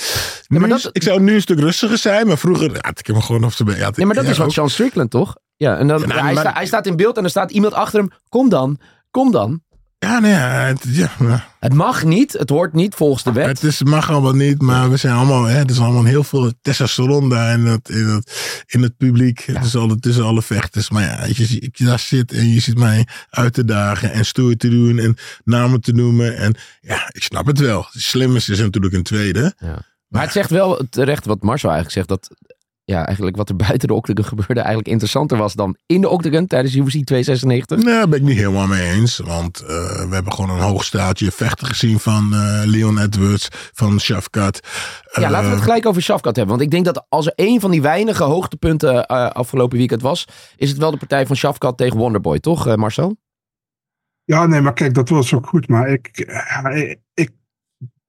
Maar is- ik zou nu een stuk rustiger zijn, maar vroeger had ik hem gewoon op zijn bek. Ja, Nee, maar dat ja, is wat ook. Sean Strickland, toch? Ja, en dan, Ja, nou, hij, maar- sta- hij staat in beeld en er staat iemand achter hem. Kom dan, kom dan. Ja, nee, ja, het, ja, ja. Het mag niet, het hoort niet volgens de wet. Het is, mag allemaal niet, maar we zijn allemaal, hè, er is allemaal heel veel testosteron daar in het, in het, in het publiek. Tussen, alle, tussen alle vechters. Maar ja, als je, ik daar zit en je ziet mij uit te dagen en stoer te doen en namen te noemen. En ja, ik snap het wel. Slim is, is natuurlijk een tweede. Maar het zegt wel terecht wat Marcel eigenlijk zegt. Dat ja, eigenlijk wat er buiten de octagon gebeurde eigenlijk interessanter was dan in de octagon tijdens UFC 296. Nee, daar ben ik niet helemaal mee eens. Want eh, we hebben gewoon een hoog staatje vechten gezien van eh, Leon Edwards, van Shafkat. Ja, laten we het gelijk over Shafkat hebben. Want ik denk dat als er één van die weinige hoogtepunten eh, afgelopen weekend was, is het wel de partij van Shafkat tegen Wonderboy, toch eh, Marcel? Ja, nee, maar kijk, dat was ook goed. Maar ik, ik-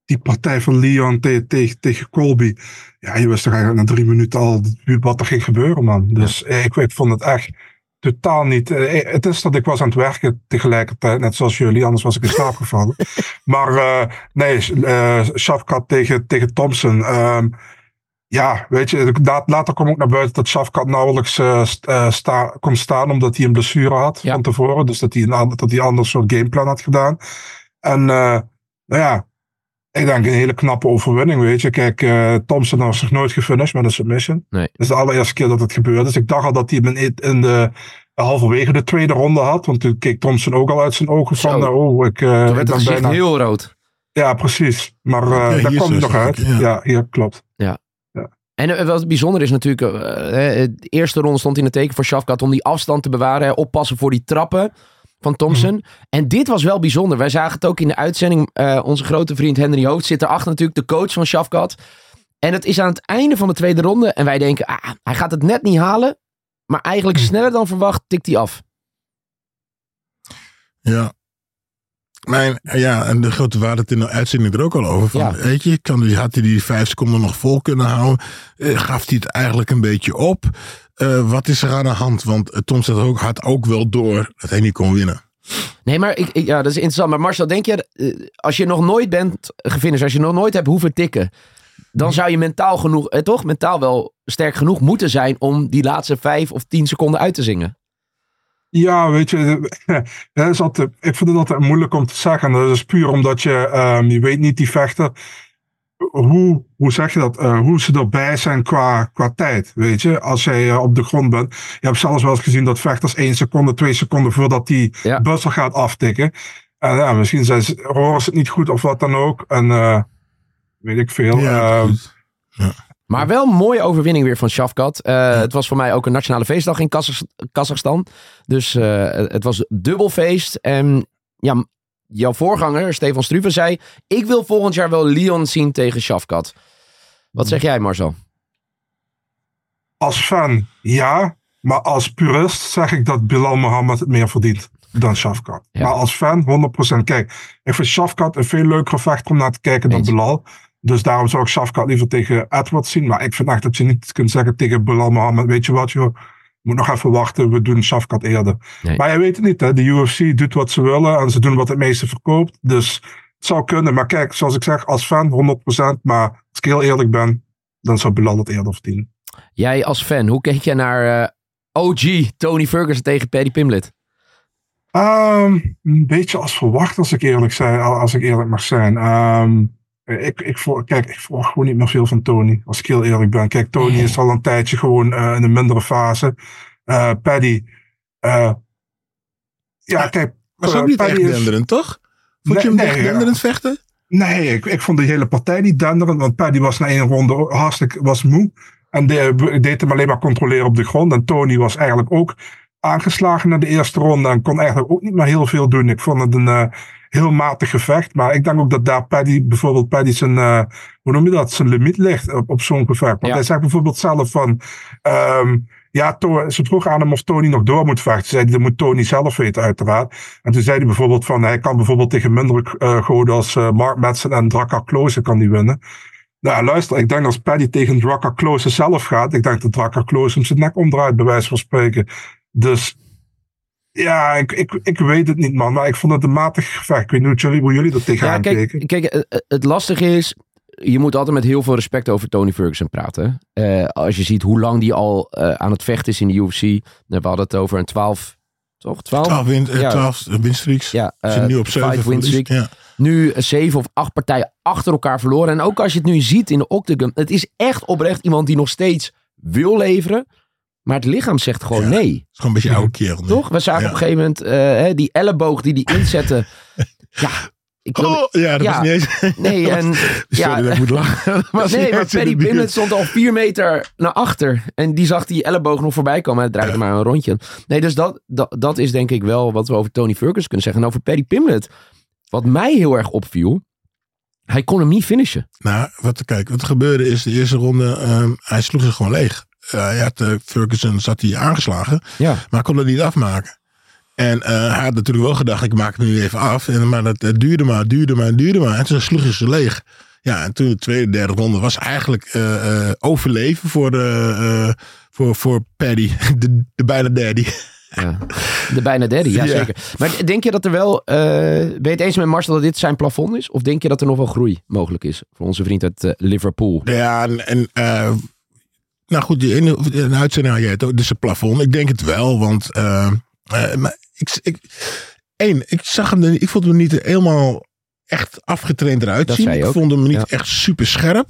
die partij van Leon te- tegen tegen Colby. Ja, je wist toch eigenlijk na drie minuten al wat er ging gebeuren, man. Dus eh, ik, ik vond het echt totaal niet. eh, het is dat ik was aan het werken tegelijkertijd, net zoals jullie, anders was ik in slaap gevallen. maar eh, nee, eh Shafkat tegen, tegen Thompson. ehm, ja, weet je, la- later kwam ook naar buiten dat Shafkat nauwelijks eh, eh, sta, kon staan omdat hij een blessure had van tevoren. Dus dat hij een, ander- dat hij een ander soort gameplan had gedaan. En eh, nou ja, ik denk een hele knappe overwinning, weet je. Kijk, eh Thompson was nog nooit gefinished met een submission. Nee. Dat is de allereerste keer dat het gebeurde. Dus ik dacht al dat hij hem in, in de halverwege de tweede ronde had. Want toen keek Thompson ook al uit zijn ogen van, Zo. oh, ik, eh, Toen ik werd het bijna... heel rood. Ja, precies. Maar eh Ja, daar kwam hij nog uit. Ja, ja. hier klopt. Ja. En wat bijzonder is natuurlijk, hè, de eerste ronde stond in het teken voor Shafkat om die afstand te bewaren. oppassen voor die trappen van Thompson. Mhm. En dit was wel bijzonder. Wij zagen het ook in de uitzending. eh, onze grote vriend Henry Hoofd zit erachter natuurlijk, de coach van Shafkat. En het is aan het einde van de tweede ronde. En wij denken, ah, hij gaat het net niet halen. Maar eigenlijk Mhm. sneller dan verwacht tikt hij af. Ja. Mijn, ja, en de grote waarde het in de uitzending er ook al over. Van, Weet je, kan, die- had hij die vijf seconden nog vol kunnen houden? Eh, gaf hij het eigenlijk een beetje op? Eh, wat is er aan de hand? Want uh, Tom zat ook, had ook wel door dat hij niet kon winnen. Nee, maar ik, ik- ja, dat is interessant. Maar Marcel, denk je, eh, als je nog nooit bent gefinished, als je nog nooit hebt hoeven tikken, dan zou je mentaal genoeg, eh, toch? Mentaal wel sterk genoeg moeten zijn om die laatste vijf of tien seconden uit te zingen. Ja, weet je, dat is altijd, ik vind het altijd moeilijk om te zeggen. Dat is puur omdat je, ehm, je weet niet die vechter, hoe, hoe zeg je dat, eh, hoe ze erbij zijn qua, qua tijd, weet je. Als jij eh, op de grond bent. Je hebt zelfs wel eens gezien dat vechters één seconde, twee seconden voordat die buzzer gaat aftikken. En ja, misschien zijn ze, horen ze het niet goed of wat dan ook. En eh, weet ik veel. Ehm, Maar wel een mooie overwinning weer van Shafkat. Eh, Het was voor mij ook een nationale feestdag in Kazach- Kazachstan. Dus eh, het was dubbel feest. En ja, jouw voorganger, Stefan Struve, zei... Ik wil volgend jaar wel Leon zien tegen Shafkat. Wat zeg jij, Marcel? Als fan, ja. Maar als purist zeg ik dat Bilal Mohammed het meer verdient dan Shafkat. Maar als fan, 100%. Kijk, ik vind Shafkat een veel leukere vechter om naar te kijken dan Bilal. Dus daarom zou ik Shafkat liever tegen Edwards zien. Maar ik vind echt dat je niet kunt zeggen tegen Mohammed, weet je wat joh, moet nog even wachten, we doen Shafkat eerder. Maar je weet het niet, hè? de UFC doet wat ze willen en ze doen wat het meeste verkoopt. Dus het zou kunnen. Maar kijk, zoals ik zeg, als fan 100%. Maar als ik heel eerlijk ben, dan zou Bilal het eerder verdienen. Jij als fan, hoe keek jij naar eh, OG Tony Ferguson tegen Paddy Pimblett? Ehm, een beetje als verwacht, als ik eerlijk, zei, als ik eerlijk mag zijn. Ehm, ik, ik, vol- kijk, ik volg gewoon niet meer veel van Tony, als ik heel eerlijk ben. Kijk, Tony is al een tijdje gewoon eh, in een mindere fase. Eh Paddy, eh, ja, kijk. Was eh, ook niet Paddy echt is- denderend, toch? Vond je Nee, hem echt nee, ja. denderend vechten? Nee, ik, ik vond die hele partij niet denderend. Want Paddy was na één ronde hartstikke was moe. En de, deed hem alleen maar controleren op de grond. En Tony was eigenlijk ook aangeslagen na de eerste ronde. En kon eigenlijk ook niet meer heel veel doen. Ik vond het een eh, heel matig gevecht. Maar ik denk ook dat daar Paddy, bijvoorbeeld Paddy zijn, eh, hoe noem je dat, zijn limiet ligt op, op zo'n gevecht. Want hij zegt bijvoorbeeld zelf van... ehm, ja, ze vroeg aan hem of Tony nog door moet vechten. Zei hij, dat moet Tony zelf weten, uiteraard. En toen zei hij bijvoorbeeld van, hij kan bijvoorbeeld tegen minder eh goden als eh, Mark Madsen en Draka Klose kan die winnen. Nou, luister, ik denk als Paddy tegen Draka Klose zelf gaat, ik denk dat Draka Klose hem zijn nek omdraait, bij wijze van spreken. Dus, ja, ik, ik, ik weet het niet, man. Maar ik vond het een matig gevecht. Ik weet niet hoe jullie, hoe jullie er tegenaan Ja, kijk, keken. kijk eh, eh, het lastige is, je moet altijd met heel veel respect over Tony Ferguson praten. Eh, als je ziet hoe lang die al eh, aan het vechten is in de UFC. We hadden het over een 12, toch? 12? 12 win, eh, Ja. 12 winstreeks. Ja, zit nu op 7 five win streak. Ja. Nu zeven of acht partijen achter elkaar verloren. En ook als je het nu ziet in de octagon. Het is echt oprecht iemand die nog steeds wil leveren. Maar het lichaam zegt gewoon nee. Het is gewoon een beetje oude kerel. Toch? We zagen Ja. op een gegeven moment eh, hè, die elleboog die die inzette. ja, ik wil... Oh, ja, dat was niet eens... Nee, en... Sorry dat ik moet lachen. Was nee, maar Paddy. Pimblett stond al vier meter naar achter. En die zag die elleboog nog voorbij komen. Hij draaide maar een rondje. Nee, dus dat, dat, dat is denk ik wel wat we over Tony Ferguson kunnen zeggen. En over Paddy Pimblett. Wat mij heel erg opviel. Hij kon hem niet finishen. Nou, wat, kijk, wat er gebeurde is de eerste ronde, ehm, hij sloeg zich gewoon leeg. Hij had, eh, Ferguson zat hij aangeslagen, Ja. maar kon het niet afmaken. En eh, hij had natuurlijk wel gedacht, ik maak het nu even af. En, maar dat het duurde maar, duurde maar, duurde maar. En toen sloeg hij ze leeg. Ja, en toen de tweede, derde ronde was eigenlijk eh, overleven voor, de, voor, voor Paddy, de, de bijna daddy. Ja. De bijna derde, ja, Ja. zeker. Maar denk je dat er wel... ben je het eens met Marcel dat dit zijn plafond is? Of denk je dat er nog wel groei mogelijk is? Voor onze vriend uit Liverpool. Ja, en, en nou goed, die ene, een uitzending had jij het ook, dus een plafond. Ik denk het wel, want eh, eh, maar ik, ik, één, ik zag hem, ik vond hem niet helemaal echt afgetraind eruit zien. Ik vond hem niet Ja. echt super scherp.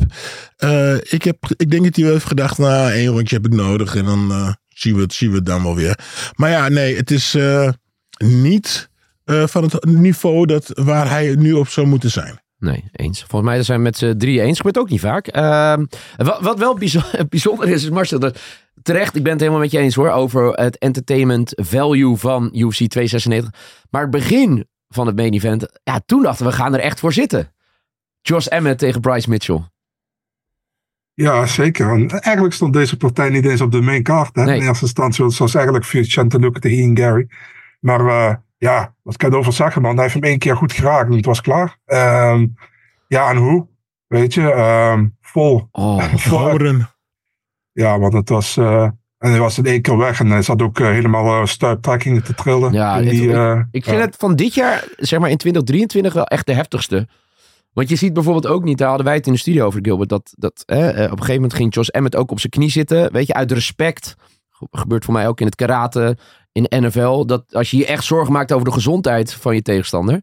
Eh, ik, heb, ik denk dat hij wel heeft gedacht, nou, één rondje heb ik nodig en dan zien, we het, zien we het dan wel weer. Maar ja, nee, het is niet van het niveau dat, waar hij nu op zou moeten zijn. Nee, eens. Volgens mij zijn we met z'n drie eens. Gebeurt ook niet vaak. Ehm, wat, wat wel bijzo- bijzonder is, is Marcel, dat, terecht, ik ben het helemaal met je eens hoor, over het entertainment value van UFC 296. Maar het begin van het main event, ja, toen dachten we, we gaan er echt voor zitten. Josh Emmett tegen Bryce Mitchell. Ja, zeker. En eigenlijk stond deze partij niet eens op de main card. Hè? In eerste instantie was eigenlijk Vicente Luke tegen Ian Gary. Maar eh, ja, wat kan je erover zeggen, man? Hij heeft hem één keer goed geraakt en het was klaar. Ehm, ja, en hoe? Weet je, ehm, vol. vol Houden. ja, want het was... eh, en hij was in één keer weg en hij zat ook eh, helemaal uh, stuiptrekkingen te trillen. Ja, die, ik, ik vind het van dit jaar, zeg maar in 2023, wel echt de heftigste. Want je ziet bijvoorbeeld ook niet, daar hadden wij het in de studio over, Gilbert, dat, dat eh, op een gegeven moment ging Josh Emmett ook op zijn knie zitten. Weet je, uit respect. Ge- Gebeurt voor mij ook in het karate, in de NFL. Dat als je je echt zorgen maakt over de gezondheid van je tegenstander.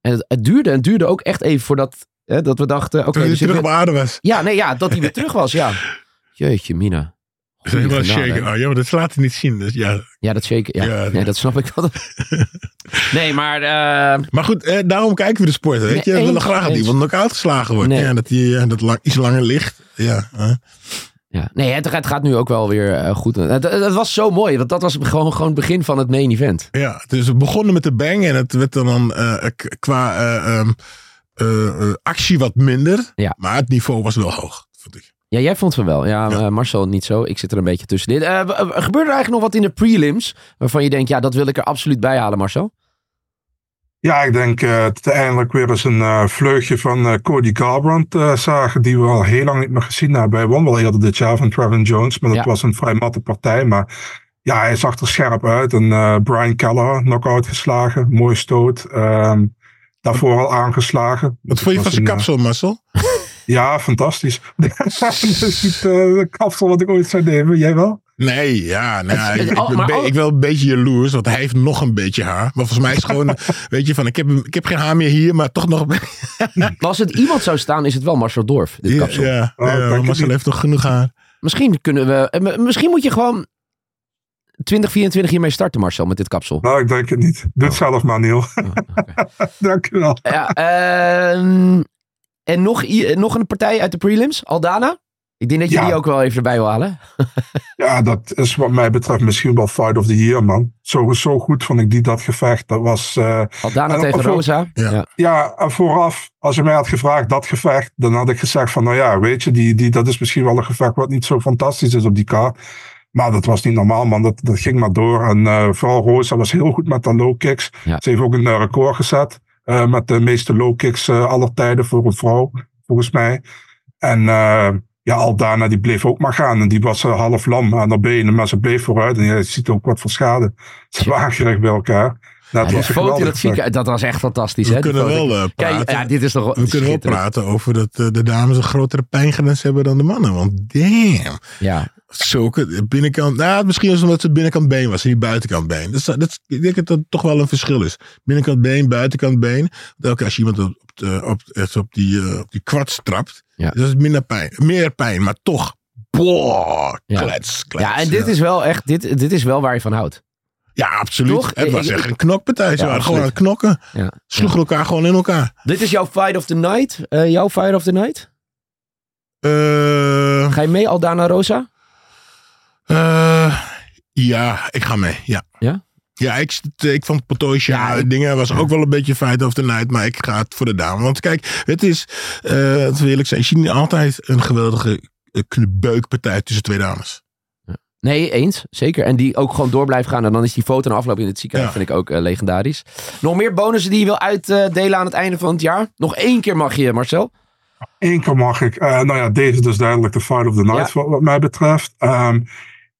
En het, het duurde, het duurde ook echt even voordat hè, dat we dachten... oké, hij er terug op aarde was. Ja, nee, ja, dat hij weer terug was, ja. Jeetje, Mina. Helemaal shaken. Oh, ja, maar dat laat hij niet zien. Dus ja. Ja, dat shaken. Ja, Ja, nee, dat snap ik wel. nee, maar... eh, Maar goed, eh, daarom kijken we de sport. Weet je, we willen graag dat iemand nog uitgeslagen wordt. Nee. Ja, dat hij eh, dat lang, iets langer ligt. Ja, hè. Ja, nee, het, het gaat nu ook wel weer eh, goed. Het, het, het was zo mooi, want dat was gewoon, gewoon het begin van het main event. ja, dus we begonnen met de bang en het werd dan k- qua eh, ehm, eh, eh, actie wat minder. Ja. Maar het niveau was wel hoog, vond ik. Ja, jij vond van wel. Ja, eh, Marcel niet zo. Ik zit er een beetje tussenin. Gebeurde er eigenlijk nog wat in de prelims waarvan je denkt, ja, dat wil ik er absoluut bij halen, Marcel? Ja, ik denk eh, dat we eindelijk weer eens een eh, vleugje van eh, Cody Garbrandt eh, zagen, die we al heel lang niet meer gezien hebben. Hij won wel eerder dit jaar van Trevin Jones, maar dat Ja. was een vrij matte partij. Maar ja, hij zag er scherp uit. En eh, Brian Keller, knock-out geslagen, mooie stoot. Ehm, daarvoor al aangeslagen. Wat vond je van zijn kapsel, Marcel? Ja, fantastisch. dat is niet eh, de kapsel wat ik ooit zou nemen. Jij wel? Nee, ja, nou, Het- ik, het- ik, al- ben ik wel een beetje jaloers, want hij heeft nog een beetje haar. Maar volgens mij is het gewoon, weet je, van ik heb, ik heb geen haar meer hier, maar toch nog. Maar als het iemand zou staan, is het wel Marcel Dorf, dit Ja, kapsel. ja, Oh, ja, Marcel heeft nog genoeg haar. Misschien kunnen we... eh, Misschien moet je gewoon 2024 hiermee starten, Marcel, met dit kapsel. Nou, ik denk het niet. Doe het zelf maar, Neil. Dank je wel. Ja, ehm, en nog, nog een partij uit de prelims, Aldana. Ik denk dat je Ja. die ook wel even erbij wil halen. Ja, dat is wat mij betreft misschien wel fight of the year, man. Zo, zo goed vond ik die dat gevecht. Dat was... eh, Aldana en tegen voor- Rosa. Ja. Ja. En vooraf, als je mij had gevraagd dat gevecht, dan had ik gezegd van, nou ja, weet je, die, die, dat is misschien wel een gevecht wat niet zo fantastisch is op die kaart. Maar dat was niet normaal, man. Dat, dat ging maar door. En eh, vooral Rosa was heel goed met de low kicks. Ja. Ze heeft ook een eh, record gezet eh, met de meeste low kicks eh, aller tijden voor een vrouw, volgens mij. En eh, ja, Aldana die bleef ook maar gaan. En die was half lam aan haar benen, maar ze bleef vooruit. En je ziet ook wat voor schade. Ze waren bij elkaar. Nou, die was foto dat dat was echt fantastisch. We hè, kunnen wel eh, Kijk, praten. ja, dit is toch we kunnen wel praten over dat eh, de dames een grotere pijngrens hebben dan de mannen. Want damn. Ja, Zulke binnenkant. Nou, misschien was het omdat het binnenkant been was en niet buitenkant been. Dus dat, dat, ik denk dat dat toch wel een verschil is. Binnenkant been, buitenkant been. Elke als je iemand op, de, op, echt op, die, eh, op die kwats trapt, Ja. dan is het minder pijn. Meer pijn, maar toch. Boah, Ja. klets, klets. ja en dit is wel echt, dit, dit is wel waar je van houdt. Ja, absoluut. Toch? Het was Ik- echt een knokpartij. Ze Ja, waren gewoon aan het knokken. Ja. Sloegen elkaar gewoon in elkaar. Dit is jouw fight of the night. Eh, jouw fight of the night. Eh, Ga je mee, Aldana Rosa? eh, ja, ik ga mee. Ja. Ja? Ja, ik, ik vond Potoisha Ja, ik- dingen was ook wel een beetje fight of the night, maar ik ga het voor de dame. Want kijk, het is, eh het wil eerlijk zijn, je ziet niet altijd een geweldige beukpartij tussen twee dames. Nee, eens. Zeker. En die ook gewoon door blijft gaan. En dan is die foto na afloop in het ziekenhuis, Ja. vind ik ook eh, legendarisch. Nog meer bonussen die je wil uitdelen aan het einde van het jaar? Nog één keer mag je, Marcel. Eén keer mag ik. Eh, nou ja, deze is dus duidelijk de fight of the night Ja. wat, wat mij betreft. Ehm,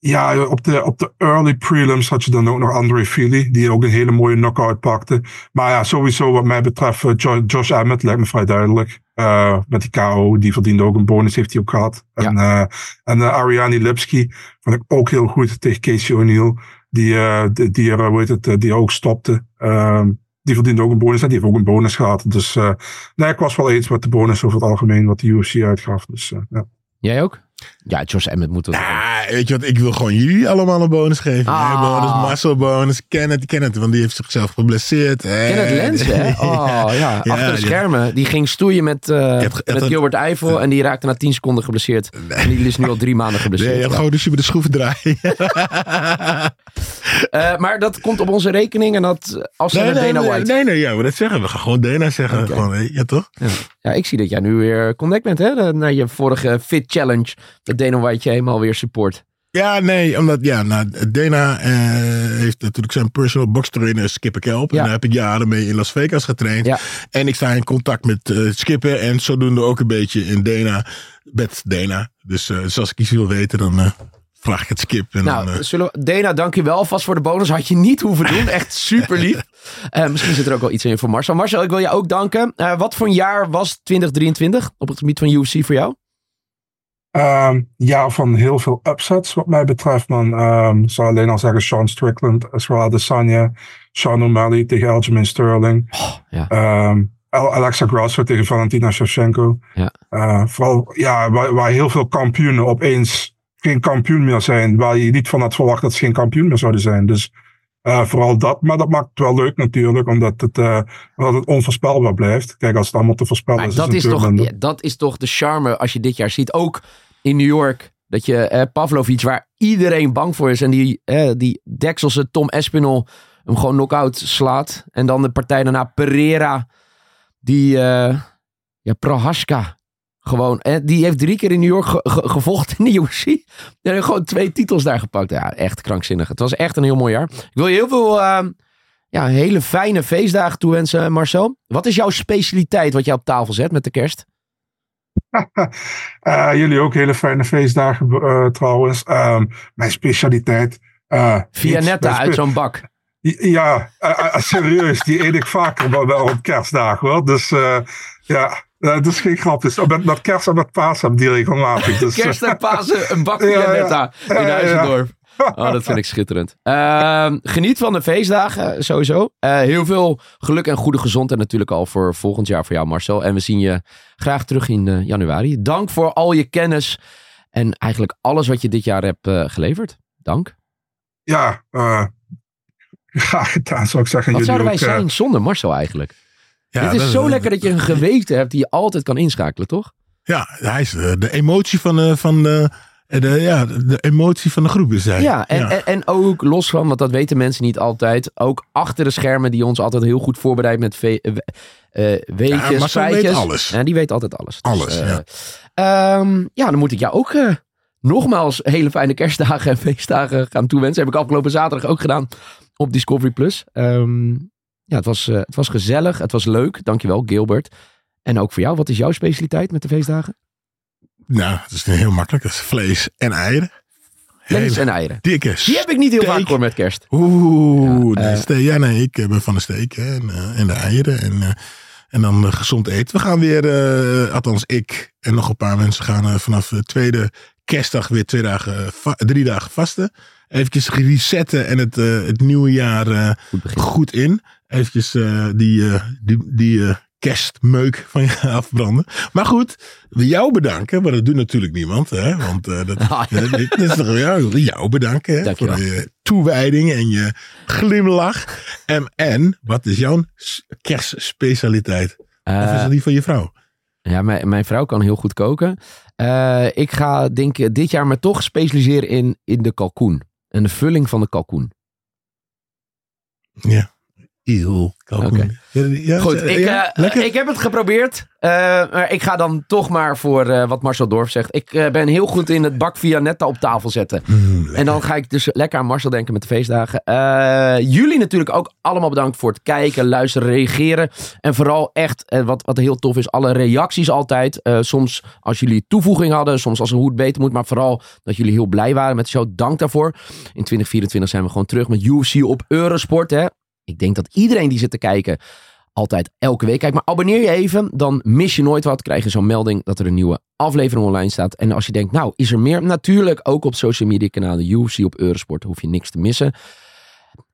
ja, op de, op de early prelims had je dan ook nog Andre Feely, die ook een hele mooie knockout pakte. Maar ja, sowieso wat mij betreft, eh, Jo- Josh Emmett lijkt me vrij duidelijk. Eh, met die KO, die verdiende ook een bonus, heeft hij ook gehad. En, eh, en Ariane Lipski vond ik ook heel goed tegen Casey O'Neill. Die, eh, die, die, er, hoe heet het, die ook stopte. Ehm, die verdiende ook een bonus en die heeft ook een bonus gehad. Dus eh, nee, ik was wel eens met de bonus over het algemeen wat de UFC uitgaf. Dus eh, ja. Jij ook? Ja, Josh Emmett moet het. Ja, weet je wat, ik wil gewoon jullie allemaal een bonus geven. Ah. Bonus, Marcel bonus, Kenneth, Kenneth, want die heeft zichzelf geblesseerd. Kenneth Lens, hè? Oh ja, achter de schermen. Die ging stoeien met, eh, met Gilbert Eiffel en die raakte na 10 seconden geblesseerd. En die is nu al drie maanden geblesseerd. Nee, je hebt gewoon dus je met de schroeven draaien. Eh, maar dat komt op onze rekening en dat als ze Nee, naar nee, Dana nee, White. nee, nee, ja, maar dat zeggen we. gaan gewoon Dana zeggen. Gewoon, ja, toch? Ja. ja, ik zie dat jij nu weer connect bent, hè? Na je vorige Fit Challenge. Dat Dana White je helemaal weer support. Ja, nee, omdat ja, nou, Dana eh, heeft natuurlijk zijn personal box trainer Skipper Kelp. En daar heb ik jaren mee in Las Vegas getraind. En ik sta in contact met eh, Skipper en zodoende ook een beetje in Dana, met Dana. Dus, dus als ik iets wil weten, dan vraag ik het Skip. En nou, dan, eh, zullen we, Dana, dankjewel vast voor de bonus. Had je niet hoeven doen. Echt super lief. Eh, misschien zit er ook wel iets in voor Marcel. Marcel, ik wil je ook danken. Eh, wat voor een jaar was 2023 op het gebied van UFC voor jou? Ehm, ja, van heel veel upsets wat mij betreft, man. Ehm, ik zou alleen al zeggen Sean Strickland, Israel Adesanya, Sean O'Malley tegen Aljamain Sterling. ja. Ehm, Al- Alexa Grasso tegen Valentina Shevchenko. Ja. Eh, vooral ja, waar, waar heel veel kampioenen opeens geen kampioen meer zijn. Waar je niet van had verwacht dat ze geen kampioen meer zouden zijn. Dus eh, vooral dat. Maar dat maakt het wel leuk natuurlijk. Omdat het, eh, omdat het onvoorspelbaar blijft. Kijk, als het allemaal te voorspellen Maar is, dat is toch, ja, dat is toch de charme als je dit jaar ziet. Ook in New York. Dat je eh, Pavlovic, waar iedereen bang voor is. En die, eh, die Dekselse Tom Espinol hem gewoon knock-out slaat. En dan de partij daarna Pereira. Die, ja, Prohaska. Gewoon, eh, die heeft drie keer in New York ge- ge- gevochten in de UFC. En heeft gewoon twee titels daar gepakt. Ja, echt krankzinnig. Het was echt een heel mooi jaar. Ik wil je heel veel eh, ja, hele fijne feestdagen toewensen, Marcel. Wat is jouw specialiteit wat jij op tafel zet met de kerst? Eh, jullie ook hele fijne feestdagen eh, trouwens. Ehm, mijn specialiteit. eh, Via niets. netta Mijn uit zo'n bak. Ja, eh, eh, serieus. Die eet ik vaker wel, wel op kerstdagen hoor. Dus eh, ja, eh, dat is geen grap. Dus met, met kerst en met ik die regelmatig. Dus, eh, Kerst en Pasen, een bak via Ja, ja. netta Ja, in. Huizendorp. Oh, dat vind ik schitterend. Ehm, geniet van de feestdagen, eh, sowieso. Eh, heel veel geluk en goede gezondheid natuurlijk al voor volgend jaar voor jou, Marcel. En we zien je graag terug in eh, januari. Dank voor al je kennis en eigenlijk alles wat je dit jaar hebt eh, geleverd. Dank. Ja, eh, graag gedaan zou ik zeggen. Wat zouden wij ook, eh, zijn zonder Marcel eigenlijk? Ja, Het is dat- zo lekker dat je een geweten hebt die je altijd kan inschakelen, toch? Ja, hij is de, de emotie van de, van de, de, ja, de emotie van de groep is hij. Ja, en, En, en ook los van, want dat weten mensen niet altijd, ook achter de schermen die ons altijd heel goed voorbereidt met ve- eh, we- eh, weetjes, Ja, Marcel weet feitjes. alles. Ja, die weet altijd alles. Dus, Alles, eh, ja. ehm, ja, dan moet ik jou ook eh, nogmaals hele fijne kerstdagen en feestdagen gaan toewensen. Heb ik afgelopen zaterdag ook gedaan op Discovery Plus. Ehm, ja, het was, eh, het was gezellig, het was leuk. Dankjewel, Gilbert. En ook voor jou, wat is jouw specialiteit met de feestdagen? Nou, het is heel makkelijk. Dat is vlees en eieren. Vlees en eieren. Dikke Die heb ik niet heel vaak voor met kerst. Oeh, Ja, eh, steak. ja, nee, ik ben van de steak hè, en, eh, en de eieren. En, eh, en dan eh, gezond eten. We gaan weer, eh, althans ik en nog een paar mensen gaan eh, vanaf de tweede kerstdag weer twee dagen, eh, drie dagen vasten. Eventjes resetten en het, eh, het nieuwe jaar eh, goed, in. Eventjes eh, die, eh, die, die eh, kerstmeuk van je afbranden. Maar goed, we jou bedanken. Maar dat doet natuurlijk niemand. Hè? Want dat, Ah, dat, is toch jou, jou bedanken hè? Voor je toewijding en je glimlach. En, en wat is jouw kerstspecialiteit? of is dat die van je vrouw? Ja, mijn, mijn vrouw kan heel goed koken. Ik ga denk ik dit jaar me toch specialiseren in, in de kalkoen. En de vulling van de kalkoen. Ja. Eeuw, kalkoen. Oké. Ja, ja, Goed, ik, ja, eh, ik heb het geprobeerd. eh, maar ik ga dan toch maar voor eh, wat Marcel Dorf zegt. Ik ben heel goed in het bak via netta op tafel zetten. Mm, en dan ga ik dus lekker aan Marcel denken met de feestdagen. Jullie natuurlijk ook allemaal bedankt voor het kijken, luisteren, reageren. En vooral echt, wat, wat heel tof is, alle reacties altijd. Soms als jullie toevoeging hadden, soms als een hoe het beter moet. Maar vooral dat jullie heel blij waren met de show. Dank daarvoor. In 2024 zijn we gewoon terug met UFC op Eurosport. Hè? Ik denk dat iedereen die zit te kijken altijd elke week kijkt. Maar abonneer je even, dan mis je nooit wat. Krijg je zo'n melding dat er een nieuwe aflevering online staat. En als je denkt, nou, is er meer? Natuurlijk ook op social media kanalen UFC op Eurosport. Hoef je niks te missen.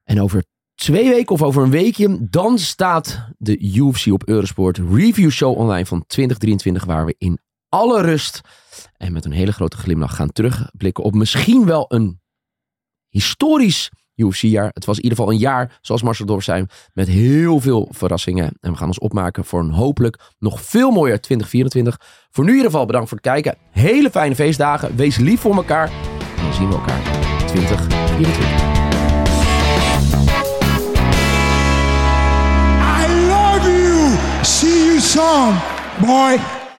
En over twee weken of over een weekje, dan staat de UFC op Eurosport review show online van 2023. Waar we in alle rust en met een hele grote glimlach gaan terugblikken op misschien wel een historisch UFC-jaar. Het was in ieder geval een jaar, zoals Marcel Dorf zei, met heel veel verrassingen. En we gaan ons opmaken voor een hopelijk nog veel mooier 2024. Voor nu in ieder geval bedankt voor het kijken. Hele fijne feestdagen. Wees lief voor elkaar. En dan zien we elkaar 2024. I love you. See you soon.